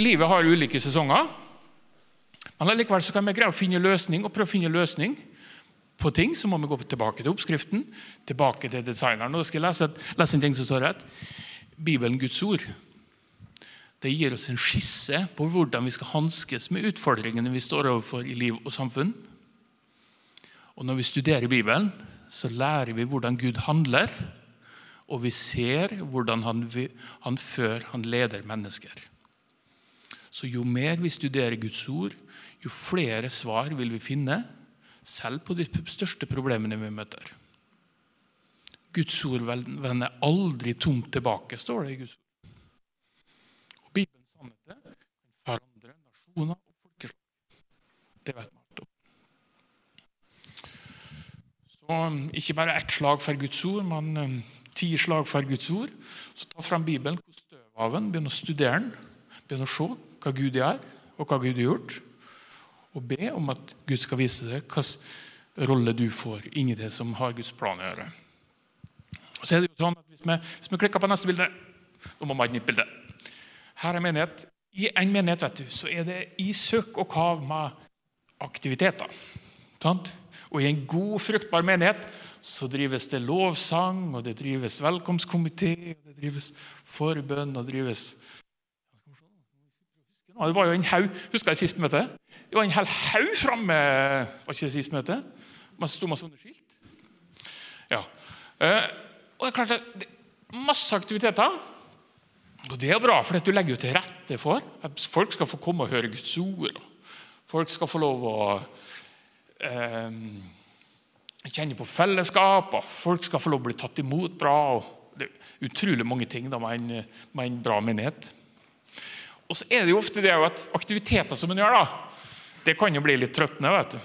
livet har ulike sesonger. Men allikevel så kan vi greie å finne løsning og prøve å finne løsning på ting. Så må vi gå tilbake til oppskriften, tilbake til designeren. Nå skal lese, lese en ting som står rett. Bibelen, Guds ord, det gir oss en skisse på hvordan vi skal hanskes med utfordringene vi står overfor i liv og samfunn. Og Når vi studerer Bibelen, så lærer vi hvordan Gud handler, og vi ser hvordan han, han før han leder mennesker. Så jo mer vi studerer Guds ord, jo flere svar vil vi finne, selv på de største problemene vi møter. Guds ord vender aldri tomt tilbake, står det i Guds ord. Og Bibelens sannheter kan forandre nasjoner og folkeslag. Det vet man alt om. Så ikke bare ett slag for Guds ord, men um, ti slag for Guds ord. Så ta fram Bibelen, kost støv av den, begynn å studere den, begynn å se hva Gud gjør, og hva Gud har gjort og be om at Gud skal vise deg hvilken rolle du får inni det som har Guds plan å gjøre. Og så er det jo sånn at Hvis vi, hvis vi klikker på neste bilde Nå må vi ha et nytt bilde. Her er menighet. I en menighet vet du, så er det i søk og kav med aktiviteter. Sant? Og I en god, fruktbar menighet så drives det lovsang, og det drives velkomstkomité, det drives forbønn og drives Det var jo en haug Husker jeg sist møte? Det var en hel haug framme var ikke det sist møte. Man sto med sånne skilt. Ja. Eh, og det er klart det er Masse aktiviteter. Og det er bra, for du legger jo til rette for at folk skal få komme og høre Guds ord. Folk skal få lov å eh, kjenne på fellesskap, og folk skal få lov å bli tatt imot bra. det er utrolig mange ting da, med, en, med en bra menighet. Og så er det jo ofte det at aktiviteter som en gjør, da, det kan jo bli litt trøttende. vet du.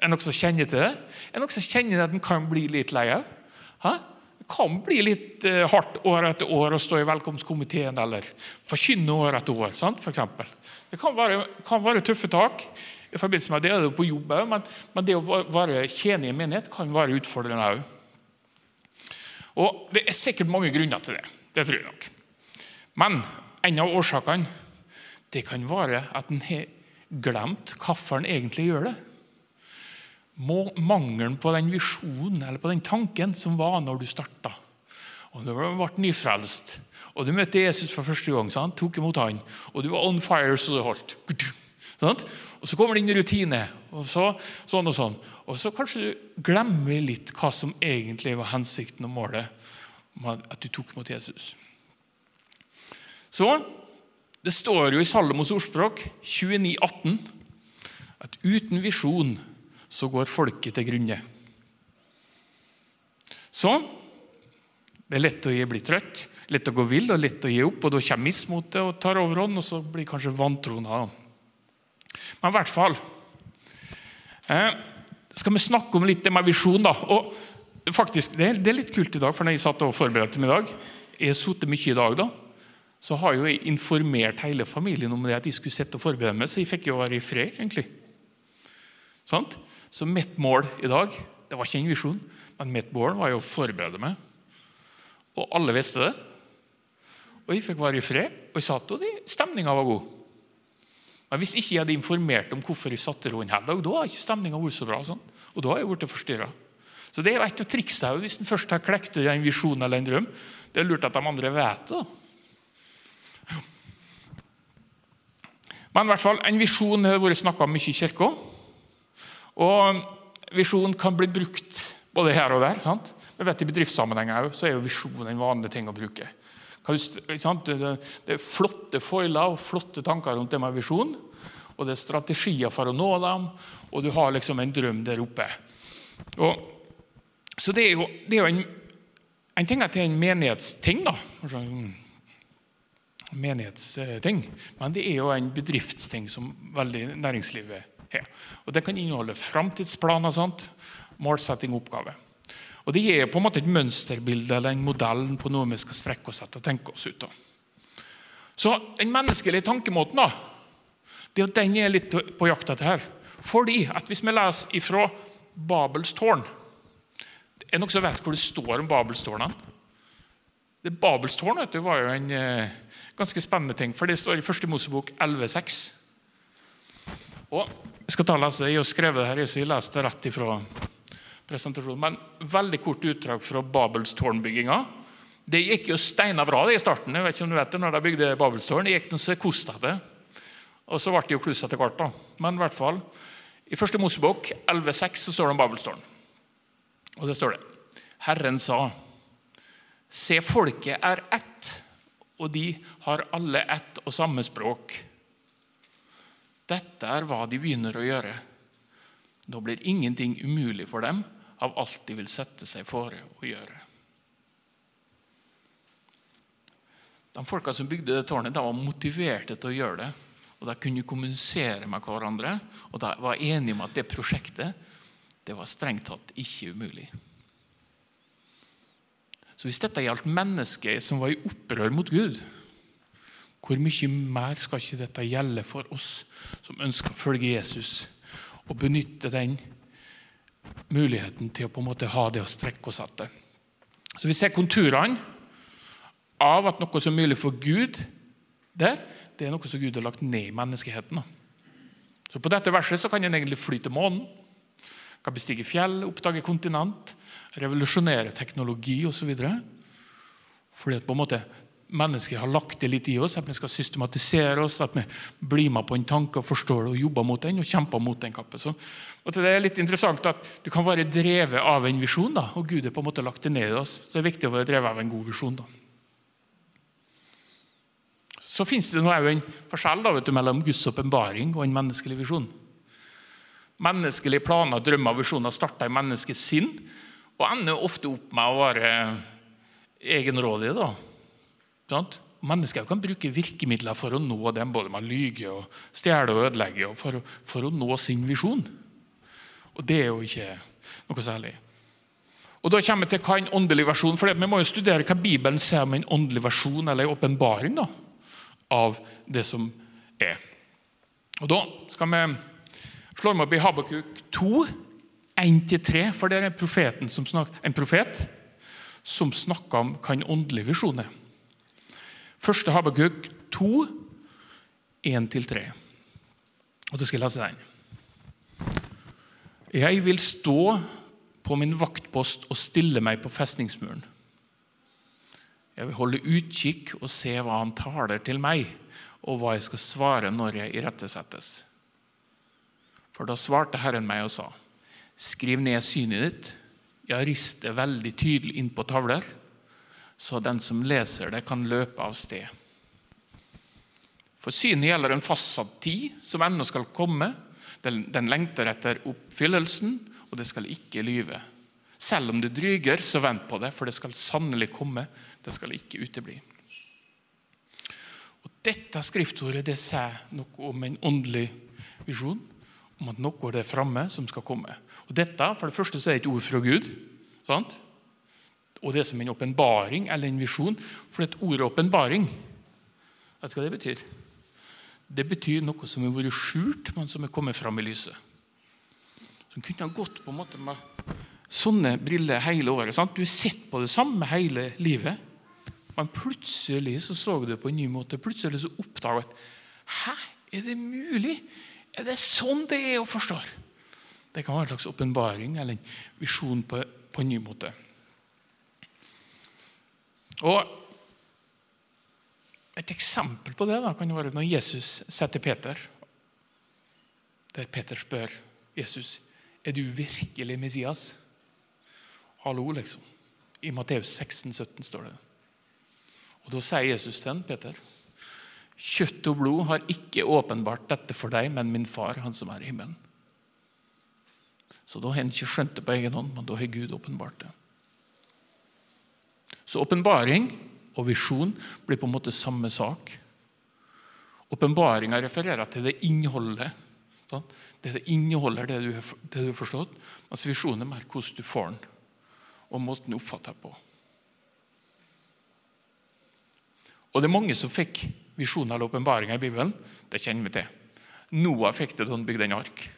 Er det noen som kjenner til det? Er det noen som kjenner at en kan bli litt lei av? Det kan bli litt uh, hardt år etter år å stå i velkomstkomiteen eller forkynne år etter år. Sant, for eksempel. det kan være, kan være, tøffe tak. i forbindelse med Det er det på jobb òg, men, men, det å være tjener i en menighet kan være utfordrende òg. Og Det er sikkert mange grunner til det. Det tror jeg nok. Men en av årsakene det kan være at en har glemt hvorfor en egentlig gjør det. Mangelen på den visjonen eller på den tanken som var når du starta. Og du ble nyfrelst, og du møtte Jesus for første gang, sant? tok imot han, og du var on fire så det holdt. Sånn? Og Så kommer det inn rutine, og så, sånn og sånn. Og så kanskje du glemmer litt hva som egentlig var hensikten og målet med at du tok imot Jesus. Så det står jo i Salomos ordspråk 29,18 at uten visjon så går folket til grunne. Så det er lett å bli trøtt, lett å gå vill og lett å gi opp. og Da kommer mismotet og tar overhånd, og så blir kanskje vantroen av. Men i hvert fall eh, skal vi snakke om litt det med visjon. da, og faktisk, det er, det er litt kult i dag, for når jeg satt og forberedte meg i dag Jeg har sittet mye i dag. da, så har jo jeg informert hele familien om det at de skulle sitte og forberede meg, så jeg fikk jo være i fred, egentlig. Sånt? Så mitt mål i dag det var ikke en visjon, men mitt mål var jo å forberede meg. Og alle visste det. Og jeg fikk være i fred, og jeg satt, og stemninga var god. Men hvis ikke jeg hadde informert om hvorfor jeg satte ro en hel dag, da hadde ikke stemninga vært så bra. Sånn. Og da har jeg blitt forstyrra. Så det er jo et av triksene hvis en først har klekt en visjon eller en drøm. Det er lurt at de andre vet det. Men i hvert fall, en visjon har vært snakka mye i kirka. Og visjon kan bli brukt både her og der. sant? Vi vet I bedriftssammenhenger så er jo visjon en vanlig ting å bruke. Det er flotte foiler og flotte tanker rundt det med visjon. Og det er strategier for å nå dem, og du har liksom en drøm der oppe. Og, så det er jo, det er jo en, en ting at det er en menighetsting. da menighetsting, men det er jo en bedriftsting som veldig næringslivet er. Og Det kan inneholde framtidsplaner, sånt, målsetting og oppgave. Og Det gir på en måte et mønsterbilde eller en modell på noe vi skal strekke oss etter og tenke oss ut av. Så den menneskelige tankemåten da, det at den er litt på jakt etter her. Fordi at Hvis vi leser ifra Babels tårn Er det noen som vet hvor det står om Babels tårn? Det Babels tårn var jo en eh, ganske spennende ting, for det står i første Mosebok 11,6. Og Jeg skal ta og lese. Jeg har skrevet det her, så jeg leste det rett ifra presentasjonen. Men veldig kort utdrag fra Babels tårnbygginga. Det gikk jo steina bra det i starten. jeg vet ikke om du vet det, når de bygde Babels tårn. Det gikk noe så kostete. Og så ble det jo kluss etter hvert. da. Men i hvert fall, i første Mosebok 11,6 så står det om Babels tårn. Og det står det. Herren sa, se folket er ett, og de har alle ett og samme språk. Dette er hva de begynner å gjøre. Nå blir ingenting umulig for dem av alt de vil sette seg fore å gjøre. De folka som bygde det tårnet, de var motiverte til å gjøre det. og De kunne kommunisere med hverandre og de var enige om at det prosjektet det var strengt tatt ikke umulig. Så Hvis dette gjaldt mennesker som var i opprør mot Gud, hvor mye mer skal ikke dette gjelde for oss som ønsker å følge Jesus og benytte den muligheten til å på en måte ha det å strekke oss etter? Så Vi ser konturene av at noe som er mulig for Gud, der, det er noe som Gud har lagt ned i menneskeheten. Så På dette verset kan en egentlig fly til månen, kan bestige fjell, oppdage kontinent, revolusjonere teknologi osv. Fordi at på en måte mennesket har lagt det litt i oss, at vi skal systematisere oss, at vi blir med på en tanke og forstår det og jobber mot den og kjemper mot den kappen. Så, det er litt interessant at Du kan være drevet av en visjon, da, og Gud har på en måte lagt det ned i oss. Så det er viktig å være drevet av en god visjon. da. Så fins det nå en forskjell da, du, mellom Guds åpenbaring og en menneskelig visjon. Menneskelige planer, drømmer og visjoner starter i menneskets sinn og ender ofte opp med å være egenrådige. da. Sant? Mennesker kan bruke virkemidler for å nå dem, både med å lyge, og stjele og ødelegge, og for, for, å nå sin visjon. Og det er jo ikke noe særlig. Og Da kommer vi til hva en åndelig versjon for Vi må jo studere hva Bibelen sier om en åndelig versjon eller en åpenbaring av det som er. Og Da skal vi slå meg opp i Habakuk 2, 1-3, for det er som snakker, en profet som snakker om hva en åndelig visjon er. Første Habakuk 2, 1-3. Og du skal lese den. Jeg vil stå på min vaktpost og stille meg på festningsmuren. Jeg vil holde utkikk og se hva han taler til meg, og hva jeg skal svare når jeg irettesettes. For da svarte Herren meg og sa, skriv ned synet ditt, ja, rist det veldig tydelig inn på tavler, så den som leser det, kan løpe av sted. For synet gjelder en fastsatt tid som ennå skal komme. Den, den lengter etter oppfyllelsen, og det skal ikke lyve. Selv om det dryger, så vent på det, for det skal sannelig komme. Det skal ikke utebli. Og Dette skriftordet det sier noe om en åndelig visjon, om at noe er framme som skal komme. Og Dette for det første så er det et ord fra Gud. sant? Og det er som en åpenbaring eller en visjon. For et ord åpenbaring, vet du hva det betyr? Det betyr noe som har vært skjult, men som er kommet fram i lyset. Som kunne ha gått på en måte med sånne briller hele året. Sant? Du har sett på det samme hele livet, men plutselig så så du det på en ny måte. Plutselig så oppdaga du at Hæ, er det mulig? Er det sånn det er å forstå? Det kan være en slags åpenbaring eller en visjon på, på, en ny måte. Og Et eksempel på det da, kan være når Jesus setter Peter, der Peter spør Jesus er du virkelig Messias. Hallo, liksom. I Matteus 16, 17 står det. Og Da sier Jesus til ham, Peter, kjøtt og blod har ikke åpenbart dette for deg, men min far, han som er i himmelen. Så da har han ikke skjønt det på egen hånd, men da har Gud åpenbart det. Så åpenbaring og visjon blir på en måte samme sak. Åpenbaringa refererer til det innholdet. Sånn? Det, det inneholder det du, det du har forstått, mens visjonen er mer hvordan du får den og måten du oppfatter på. Og Det er mange som fikk visjoner eller åpenbaringer i Bibelen. Det kjenner vi til. Noah fikk det da han bygde en ark.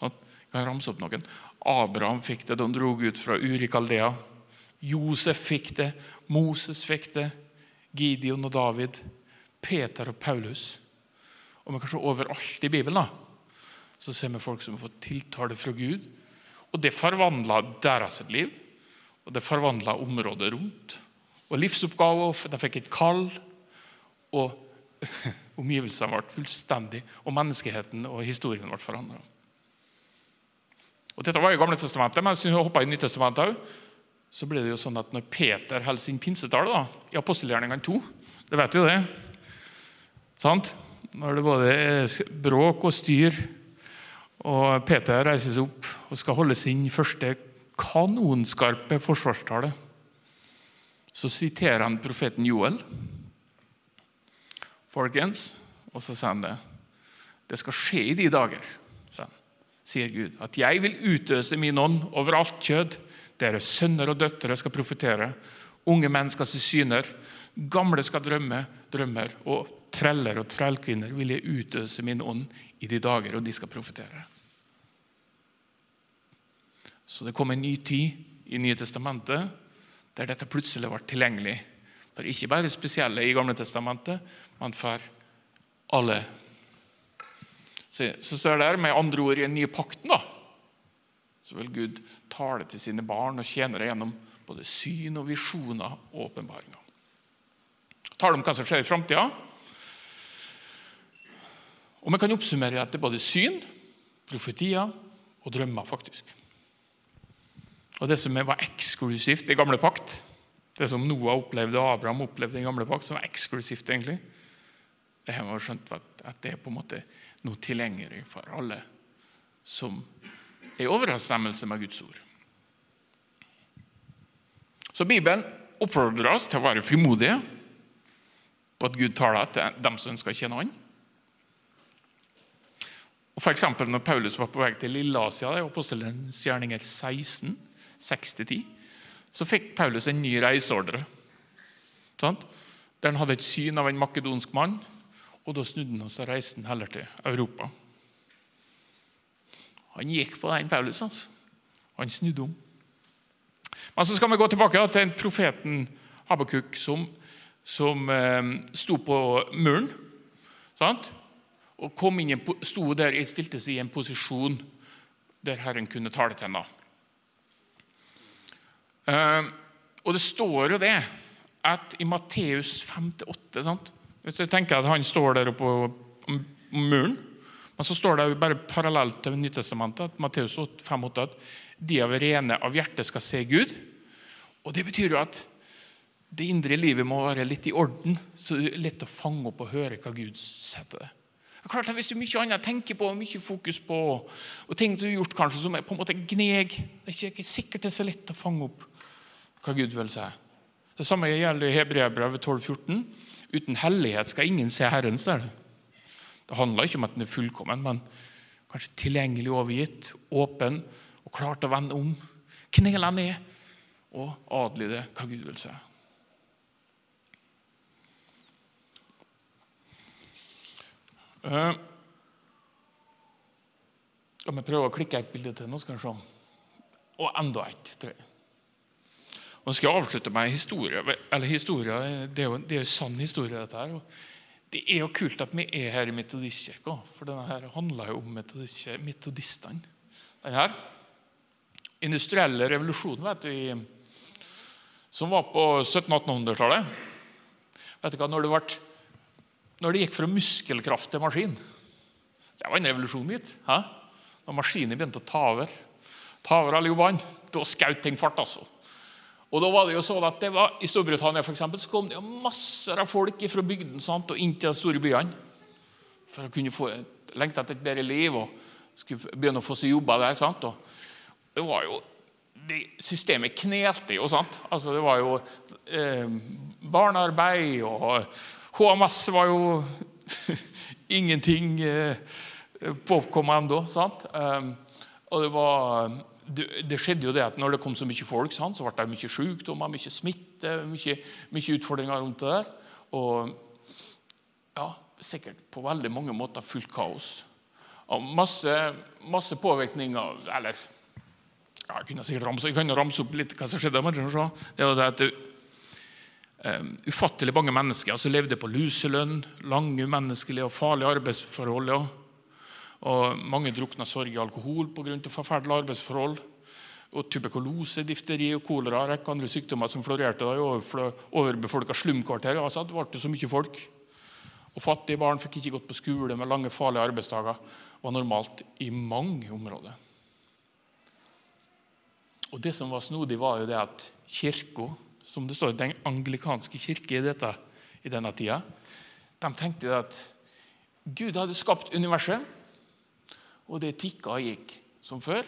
Jeg kan ramse opp noen. Abraham fikk det da han dro ut fra Urikaldea. Josef fikk det. Moses fikk det. Gideon og David. Peter og Paulus, og men kanskje overalt i Bibelen, da, så ser vi folk som har fått tiltale fra Gud. Og det forvandla deres liv, og det forvandla området rundt. Og livsoppgaver, de fikk et kall, og omgivelsene ble fullstendig, og menneskeheten og historien ble forandra. Dette var i Gamle testamentet, men hvis vi hoppa i Nytestamentet òg, så ble det jo sånn at når Peter holder sin pinsetale da, i apostelgjerningene 2 Det vet jo det. Sant? Når det både er bråk og styr, og Peter reiser seg opp og skal holde sin første kanonskarpe forsvarstale, så siterer han profeten Joel. Folkens, og så sier han det. Det skal skje i de dager, sier Gud, at jeg vil utøse min ånd over alt kjød. Deres sønner og døtre skal profetere. Unge menn skal se syner. Gamle skal drømme drømmer. Og treller og trellkvinner vil jeg utøse min ånd i de dager, og de skal profetere. Så det kom en ny tid i Nye testamentet der dette plutselig ble tilgjengelig for ikke bare spesielle i Gamle testamentet, men for alle. Så, står det der med andre ord i den nye pakten da, så vil Gud tale til sine barn og tjenere gjennom både syn og visjoner og åpenbaringer. Tale om hva som skjer i framtida. Og vi kan oppsummere at det er både syn, profetier og drømmer, faktisk. Og det som var eksklusivt i gamle pakt, det som Noah opplevde og Abraham opplevde i gamle pakt, som var eksklusivt, egentlig, det har man skjønt at det er på en måte noe tilgjengelig for alle som er i overensstemmelse med Guds ord. Så Bibelen oppfordrer oss til å være frimodige på at Gud taler til dem som ønsker å kjenne Han. Og for eksempel når Paulus var på vei til Lilleasia, i Apostelens gjerninger 16, 6-10, så fikk Paulus en ny reiseordre. Der han hadde et syn av en makedonsk mann, og da snudde han og så reiste heller til Europa. Han gikk på den Paulus. altså. Han snudde om. Men så skal vi gå tilbake til profeten Habakuk som, som eh, sto på muren. Sant? Og inn, sto der, stilte seg i en posisjon der Herren kunne tale til ham. Eh, og det står jo det at i Matteus 5-8 Hvis jeg tenker at han står der oppe på muren men så står det jo bare parallelt til Nytestamentet, at Matteus 5,8 at de av rene av hjertet skal se Gud. Og Det betyr jo at det indre livet må være litt i orden, så det er lett å fange opp og høre hva Gud setter det. Klart at Hvis du mye annet tenker på, mye fokus på, og ting du har gjort kanskje som er på en måte gneg Det er ikke sikkert det er så lett å fange opp hva Gud vil si. Det samme gjelder i Hebreabrevet 12,14. Uten hellighet skal ingen se Herren, står det. Handler ikke om at den er fullkommen, men kanskje tilgjengelig overgitt, åpen og klar til å vende om. Knele ned og adlyde hva Gud vil si. Skal vi prøve å klikke et bilde til nå? skal vi se. Og enda et. tror Nå skal jeg avslutte med historie. Eller historie, Det er jo, det er jo sann historie, dette her. Det er jo kult at vi er her i Metodistkirka, for denne her handler jo om metodistene. Denne industrielle revolusjonen vet du, som var på 1700-1800-tallet Vet du hva, når det, ble, når det, gikk fra muskelkraft til maskin Det var en revolusjon, gitt. Når maskinen begynte å ta over, ta over alle jobbene, da skjøt ting fart. altså. Og da var det jo sånn at det var, I Storbritannia for eksempel, så kom det jo masser av folk fra bygden og inn til de store byene for å kunne få lengte etter et bedre liv og skulle begynne å få seg jobber der. sant? Og det var jo, det Systemet knelte jo. sant? Altså Det var jo eh, barnearbeid, og HMS var jo ingenting eh, påkommet ennå. eh, og det var det skjedde jo det at når det kom så mye folk, så ble det mye sykdommer, mye smitte, mye, mye, utfordringer rundt det der. Og ja, sikkert på veldig mange måter fullt kaos. Og masse, masse påvirkninger Eller ja, jeg kunne sikkert ramse, jeg kan ramse opp litt hva som skjedde. Men det var det at um, ufattelig mange mennesker som levde på luselønn, lange, umenneskelige og farlige arbeidsforhold. Ja. Og mange drukna sorg i alkohol pga. forferdelige arbeidsforhold. Og tuberkulose, difteri og kolera og rekke andre sykdommer som florerte i overbefolka slumkvarter. Altså, det ble så mye folk. Og Fattige barn fikk ikke gått på skole med lange, farlige arbeidsdager. Var normalt i mange områder. Og Det som var snodig, var jo det at kirka, som det står den anglikanske kirke i, dette, i denne tida, de tenkte at Gud hadde skapt universet, og det tikka og gikk som før.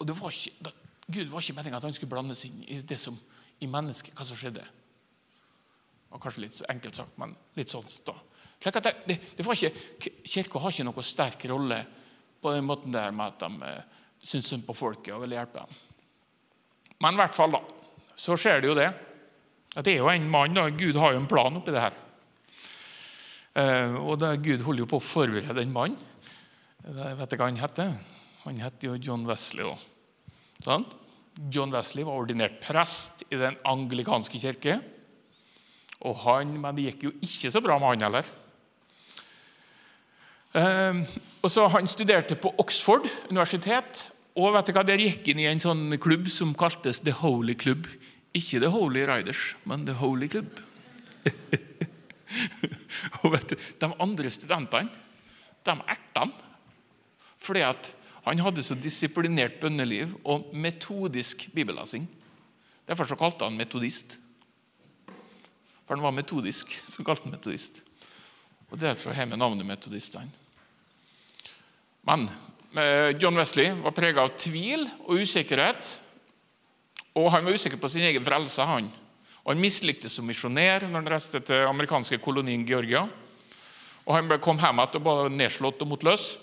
Og det var ikke, da, Gud var ikke meninga at han skulle blande seg inn i det som i mennesket, hva som skjedde. Det var kanskje litt enkelt sagt, men litt sånn da. Det, det, det var ikke, Kirka har ikke noen sterk rolle på den måten der med at de eh, syns synd på folket og vil hjelpe dem. Men i hvert fall, da, så skjer det jo det. At det er jo en mann, da. Gud har jo en plan oppi det her. Eh, og da, Gud holder jo på å forberede en mann. Vet du hva han heter? Han heter jo John Wesley òg. Sånn? John Wesley var ordinert prest i den anglikanske kirke. Og han, Men det gikk jo ikke så bra med han heller. Eh, og så Han studerte på Oxford universitet og vet du hva, Der gikk inn i en sånn klubb som kaltes The Holy Club. Ikke The Holy Riders, men The Holy Club. og vet du, De andre studentene de erta han fordi at han hadde så disiplinert bønneliv og metodisk bibellesing. Derfor så kalte han metodist. For han var metodisk, så kalte han metodist. Og Derfor har vi navnet metodistene. Men John Wesley var prega av tvil og usikkerhet. Og han var usikker på sin egen frelse. han. Og Han mislyktes som misjonær når han reiste til amerikanske kolonien Georgia. Og Han kom hjem igjen og var nedslått og motløs.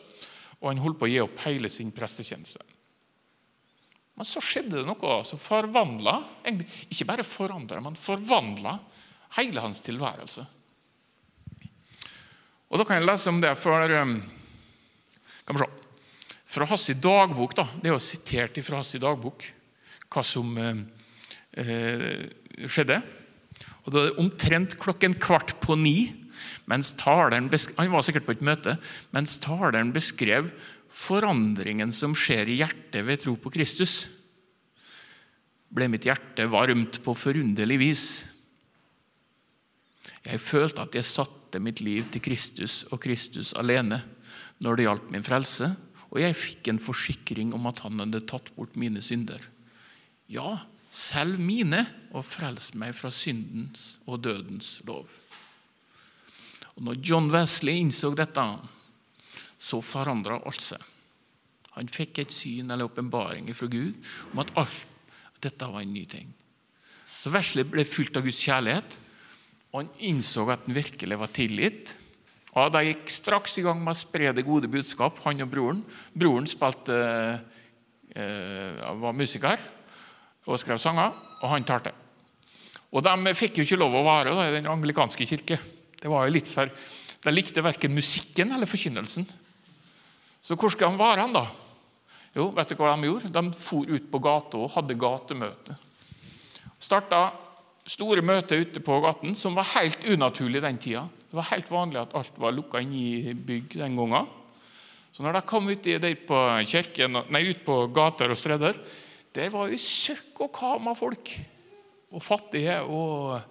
Og han holdt på å gi opp hele sin prestetjeneste. Men så skjedde det noe som forvandla Ikke bare forandra, men forvandla hele hans tilværelse. Og Da kan jeg lese om det, for um, Kan vi se fra hans dagbok. Da. Det er jo sitert fra hans dagbok hva som eh, eh skjedde. Og da er det omtrent klokken kvart på ni, mens taleren han var sikkert på et møte, mens taleren beskrev forandringen som skjer i hjertet ved tro på Kristus, ble mitt hjerte varmt på forunderlig vis. Jeg følte at jeg satte mitt liv til Kristus og Kristus alene når det gjaldt min frelse, og jeg fikk en forsikring om at han hadde tatt bort mine synder. Ja, selv mine, og frelst meg fra syndens og dødens lov. Og når John Wesley innså dette, så forandra alt seg. Han fikk et syn eller åpenbaring fra Gud om at alt dette var en ny ting. Så Wesley ble fylt av Guds kjærlighet, og han innså at han virkelig var tilgitt og De gikk straks i gang med å spre det gode budskap, han og broren. Broren spilte, eh, var musiker og skrev sanger, og han talte. Og De fikk jo ikke lov å være da, i den anglikanske kirke. Det var jo litt for, De likte verken musikken eller forkynnelsen. Så hvor skal de være han da? Jo, vet du hva De gjorde? De for ut på gata og hadde gatemøte. Starta store møter ute på gaten, som var helt unaturlig den tida. Det var helt vanlig at alt var lukka inn i bygg den gangen. Så når de kom ut, på, kirken, nei, ut på gater og streder, det var jo søkk og kam av folk. Og fattige og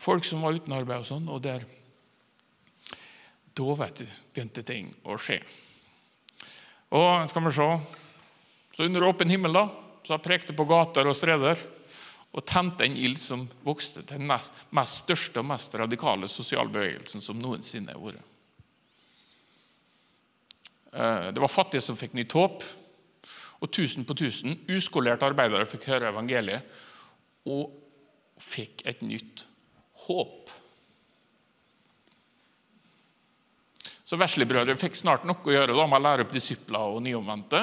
folk som var uten arbeid og sånn. Og der Da, vet du, begynte ting å skje. Og skal vi se Så under åpen himmel da, så jeg prekte på gater og streder og tente en ild som vokste til den mest, mest største og mest radikale sosialbevegelsen som noensinne har vært. Eh, det var fattige som fikk nytt håp, og tusen på tusen uskolerte arbeidere fikk høre evangeliet og fikk et nytt håp. Så Veslebrødre fikk snart noe å gjøre da med å lære opp disipler og nyomvendte.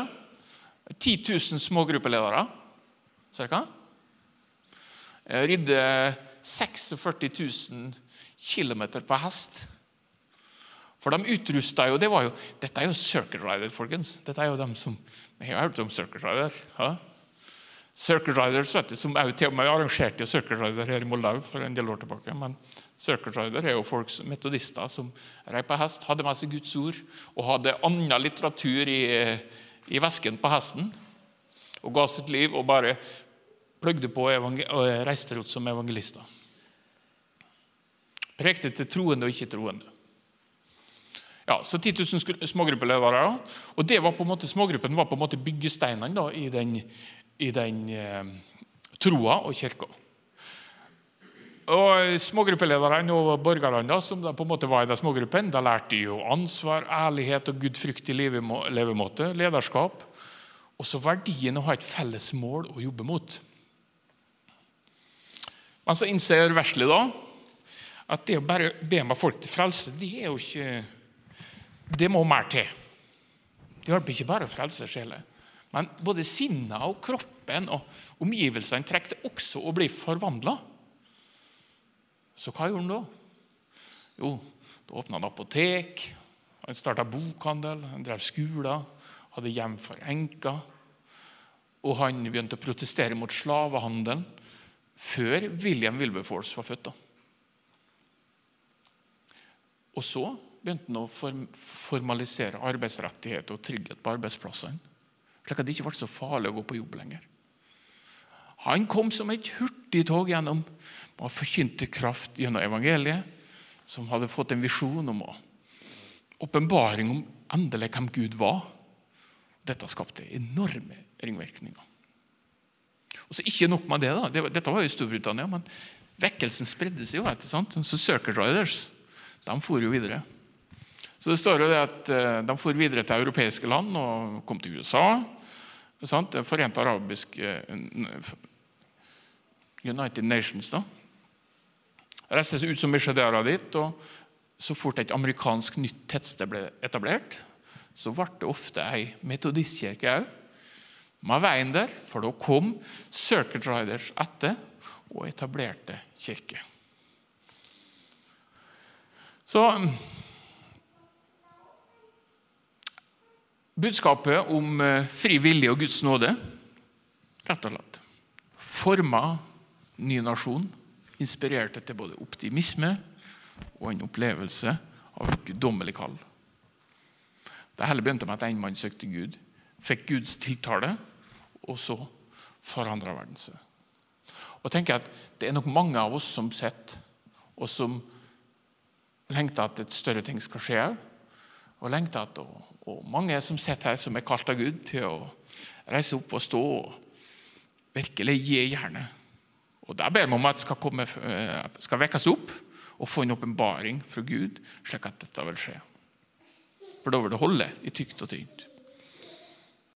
10 000 smågruppeledere. Hva? Jeg ridde 46 000 km på hest. For de utrusta jo, det jo Dette er jo Circuit Rider, folkens. Dette er jo dem som Jeg har hørt om Circuit Rider. Ja? Circle Riders, vet du, som jeg til og med arrangerte Circle Rider her i Moldau for en del år tilbake. Men Circle Rider er jo folk, metodister som rei på hest, hadde med seg Guds ord og hadde annen litteratur i, i vesken på hesten. Og ga sitt liv og bare pløgde på og reiste rundt som evangelister. Prekte til troende og ikke-troende. Ja, så 10 000 smågruppeledere. Og det var på en måte, Smågruppen var på en måte byggesteinene da, i den, i den eh, troa og kirka. Og Smågruppelederne og borgerne som på en måte var i den smågruppen, da lærte de jo ansvar, ærlighet og gudfryktig levemåte, lederskap. Og så verdien å ha et felles mål å jobbe mot. Men så innser vesle da at det å bare be med folk til frelse, det er jo ikke Det må mer til. Det hjelper ikke bare å frelse sjeler. Men både sinnet og kroppen og omgivelsene trengte også å bli forvandla. Så hva gjorde han da? Jo, da åpna han apotek, han starta bokhandel, han drev skoler, hadde hjem for enker. Og han begynte å protestere mot slavehandelen før William Wilberforce var født. da. Og så begynte han å formalisere arbeidsrettigheter og trygghet på arbeidsplassene. Slik at det ikke ble så farlig å gå på jobb lenger. Han kom som et hurtigtog gjennom og forkynte kraft gjennom evangeliet, som hadde fått en visjon om åpenbaring om endelig hvem Gud var. Dette skapte enorme ringvirkninger. Og så Ikke nok med det. da, Dette var jo i Storbritannia, men vekkelsen spredde seg jo. ikke sant? Så Circle Riders de for jo videre. Så det står jo det at eh, De for videre til europeiske land og kom til USA. Sant? Forente arabiske eh, United Nations. da. Reiste seg ut som misjonærer dit. og Så fort et amerikansk nytt tettsted ble etablert, så ble det ofte ei metodistkirke òg med veien der, for da kom Circuit Riders etter og etablerte kirke. Så Budskapet om eh, fri vilje og Guds nåde rett og slett forma ny nasjon, inspirerte til både optimisme og en opplevelse av et guddommelig kall. Det hele begynte med at en mann søkte Gud, fikk Guds tiltale og så forandra verden seg. Og tenker at Det er nok mange av oss som sitter og som lengter at et større ting skal skje. Og lengter at, og, og mange som sitter her, som er kalt av Gud til å reise opp og stå og virkelig gi jernet. Og Der ber vi om at det skal, komme, eh, skal vekkes opp og få en åpenbaring fra Gud, slik at dette vil skje. For da vil det holde i tykt og tynt.